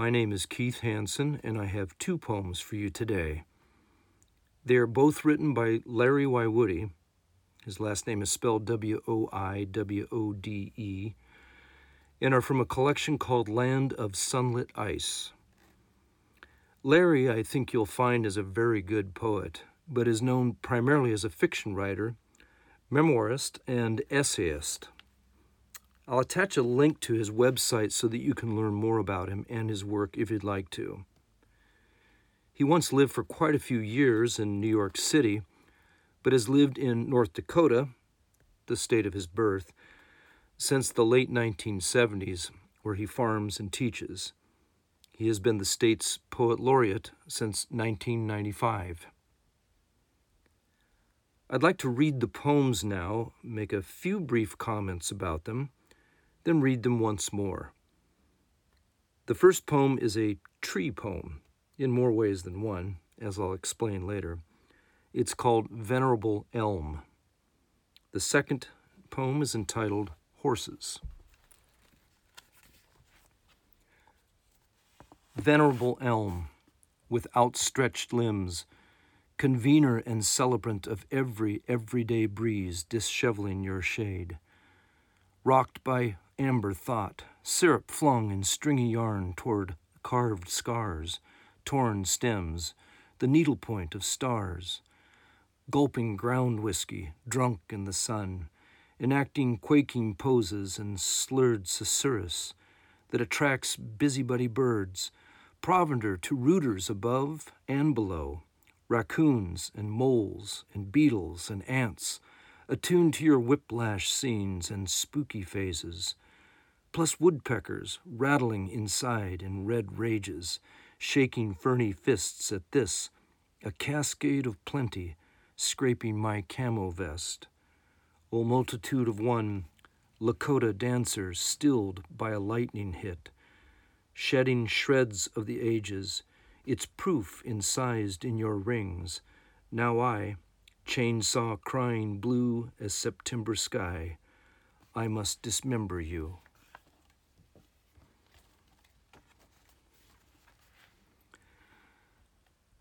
My name is Keith Hansen, and I have two poems for you today. They are both written by Larry Woiwode. His last name is spelled W O I W O D E, and are from a collection called Land of Sunlit Ice. Larry, I think you'll find, is a very good poet, but is known primarily as a fiction writer, memoirist, and essayist. I'll attach a link to his website so that you can learn more about him and his work if you'd like to. He once lived for quite a few years in New York City, but has lived in North Dakota, the state of his birth, since the late 1970s, where he farms and teaches. He has been the state's poet laureate since 1995. I'd like to read the poems now, make a few brief comments about them, then read them once more. The first poem is a tree poem, in more ways than one, as I'll explain later. It's called Venerable Elm. The second poem is entitled Horses. Venerable elm, with outstretched limbs, convener and celebrant of every everyday breeze disheveling your shade, rocked by amber thought, syrup flung in stringy yarn toward carved scars, torn stems, the needlepoint of stars, gulping ground whiskey, drunk in the sun, enacting quaking poses and slurred susurrus that attracts busybody birds, provender to rooters above and below, raccoons and moles and beetles and ants, attuned to your whiplash scenes and spooky phases, plus woodpeckers rattling inside in red rages, shaking ferny fists at this, a cascade of plenty, scraping my camo vest. O multitude of one, Lakota dancer stilled by a lightning hit, shedding shreds of the ages, its proof incised in your rings. Now I, chainsaw crying blue as September sky, I must dismember you.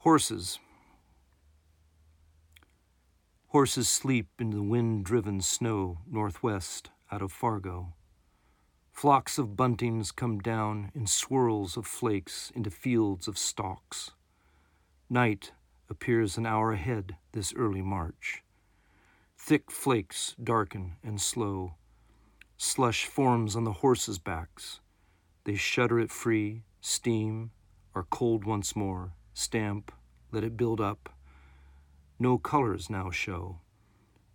Horses. Horses sleep in the wind driven snow northwest out of Fargo. Flocks of buntings come down in swirls of flakes into fields of stalks. Night appears an hour ahead this early March. Thick flakes darken and slow. Slush forms on the horses' backs. They shudder it free, steam, are cold once more stamp, let it build up. No colors now show.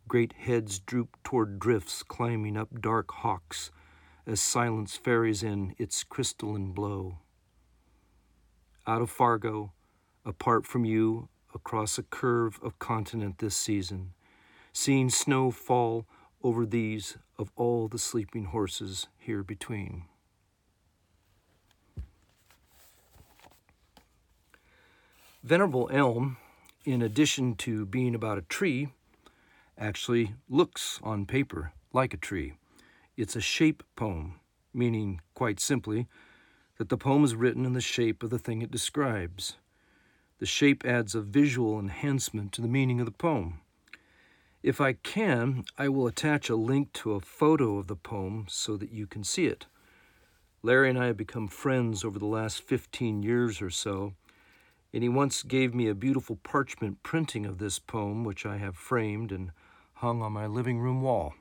Great heads droop toward drifts climbing up dark hocks as silence ferries in its crystalline blow. Out of Fargo, apart from you, across a curve of continent this season, seeing snow fall over these of all the sleeping horses here between. Venerable Elm, in addition to being about a tree, actually looks on paper like a tree. It's a shape poem, meaning, quite simply, that the poem is written in the shape of the thing it describes. The shape adds a visual enhancement to the meaning of the poem. If I can, I will attach a link to a photo of the poem so that you can see it. Larry and I have become friends over the last 15 years or so, and he once gave me a beautiful parchment printing of this poem, which I have framed and hung on my living room wall.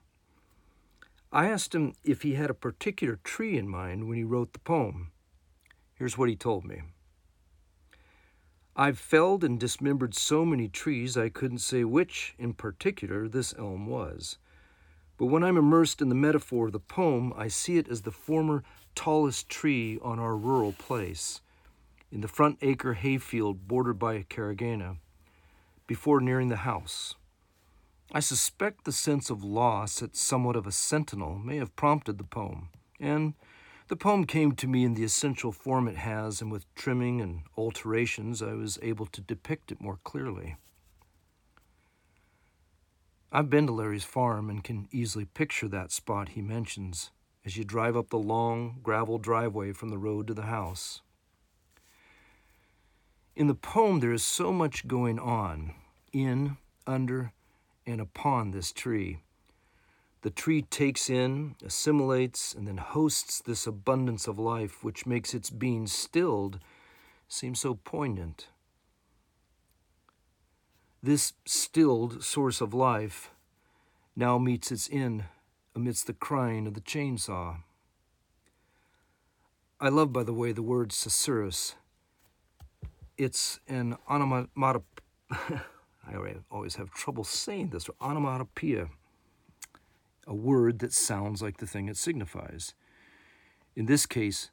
I asked him if he had a particular tree in mind when he wrote the poem. Here's what he told me I've felled and dismembered so many trees I couldn't say which in particular this elm was. But when I'm immersed in the metaphor of the poem, I see it as the former tallest tree on our rural place in the front acre hayfield bordered by a caragana, before nearing the house. I suspect the sense of loss at somewhat of a sentinel may have prompted the poem, and the poem came to me in the essential form it has, and with trimming and alterations, I was able to depict it more clearly. I've been to Larry's farm and can easily picture that spot he mentions as you drive up the long gravel driveway from the road to the house. In the poem, there is so much going on in, under, and upon this tree. The tree takes in, assimilates, and then hosts this abundance of life, which makes its being stilled seem so poignant. This stilled source of life now meets its end amidst the crying of the chainsaw. I love, by the way, the word susurrus. It's an onomatopoeia. I always have trouble saying this, onomatopoeia, a word that sounds like the thing it signifies. In this case,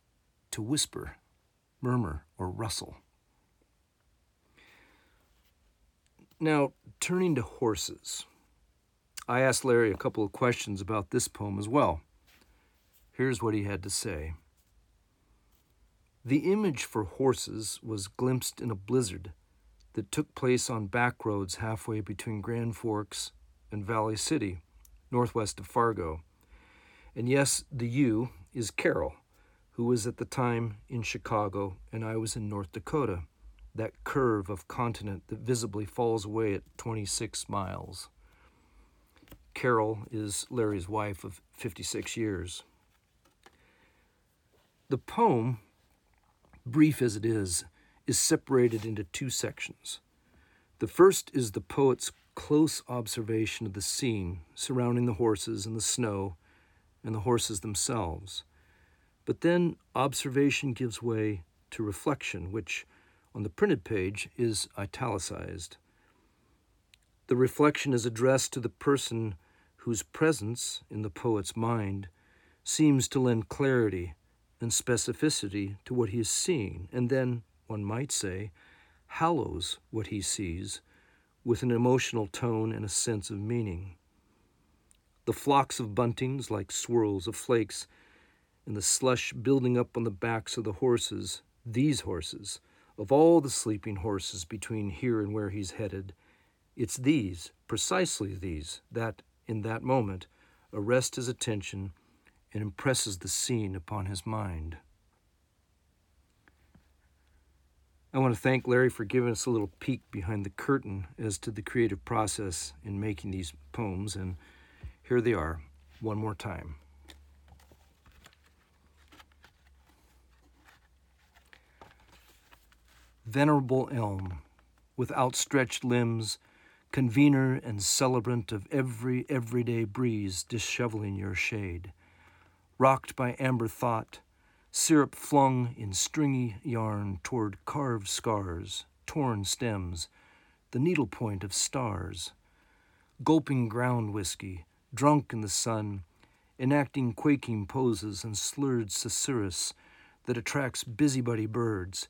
to whisper, murmur, or rustle. Now, turning to horses. I asked Larry a couple of questions about this poem as well. Here's what he had to say The image for horses was glimpsed in a blizzard that took place on back roads halfway between Grand Forks and Valley City, northwest of Fargo. And yes, the U is Carol, who was at the time in Chicago and I was in North Dakota, that curve of continent that visibly falls away at 26 miles. Carol is Larry's wife of 56 years. The poem, brief as it is, is separated into two sections. The first is the poet's close observation of the scene surrounding the horses and the snow and the horses themselves. But then observation gives way to reflection, which on the printed page is italicized. The reflection is addressed to the person whose presence in the poet's mind seems to lend clarity and specificity to what he is seeing, and then one might say, hallows what he sees with an emotional tone and a sense of meaning. The flocks of buntings, like swirls of flakes, and the slush building up on the backs of the horses, these horses, of all the sleeping horses between here and where he's headed, it's these, precisely these, that, in that moment, arrest his attention and impresses the scene upon his mind. I want to thank Larry for giving us a little peek behind the curtain as to the creative process in making these poems, and here they are one more time. Venerable elm, with outstretched limbs, convener and celebrant of every everyday breeze disheveling your shade, rocked by amber thought, syrup flung in stringy yarn toward carved scars, torn stems, the needlepoint of stars, gulping ground whiskey, drunk in the sun, enacting quaking poses and slurred susurrus that attracts busybody birds,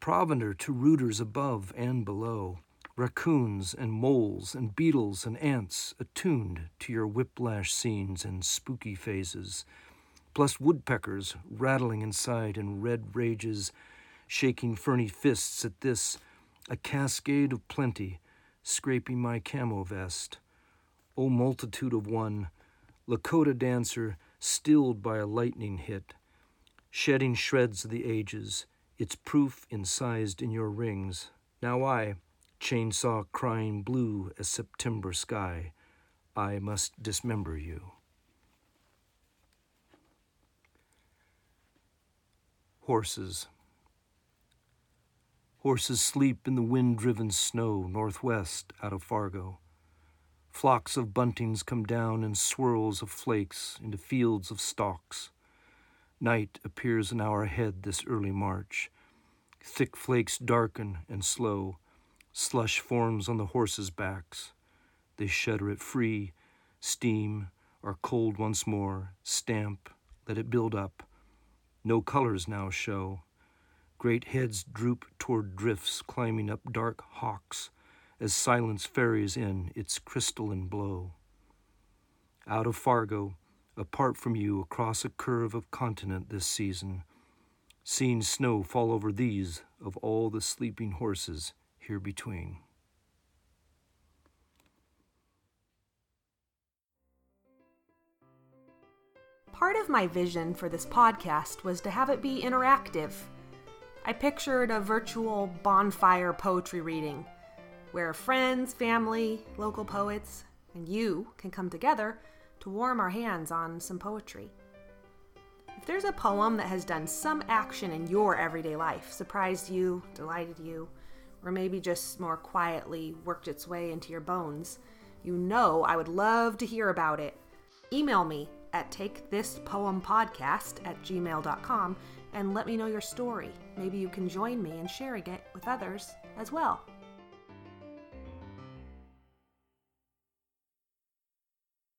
provender to rooters above and below, raccoons and moles and beetles and ants attuned to your whiplash scenes and spooky phases plus woodpeckers rattling inside in red rages, shaking ferny fists at this, a cascade of plenty, scraping my camo vest. O multitude of one, Lakota dancer stilled by a lightning hit, shedding shreds of the ages, its proof incised in your rings. Now I, chainsaw crying blue as September sky, I must dismember you. Horses. Horses sleep in the wind driven snow northwest out of Fargo. Flocks of buntings come down in swirls of flakes into fields of stalks. Night appears an hour ahead this early March. Thick flakes darken and slow. Slush forms on the horses' backs. They shudder it free, steam, are cold once more, stamp, let it build up no colors now show. Great heads droop toward drifts climbing up dark hocks as silence ferries in its crystalline blow. Out of Fargo, apart from you across a curve of continent this season, seeing snow fall over these of all the sleeping horses here between. Part of my vision for this podcast was to have it be interactive. I pictured a virtual bonfire poetry reading where friends, family, local poets, and you can come together to warm our hands on some poetry. If there's a poem that has done some action in your everyday life, surprised you, delighted you, or maybe just more quietly worked its way into your bones, you know I would love to hear about it. Email me at takethispoempodcast at gmail.com and let me know your story. Maybe you can join me in sharing it with others as well.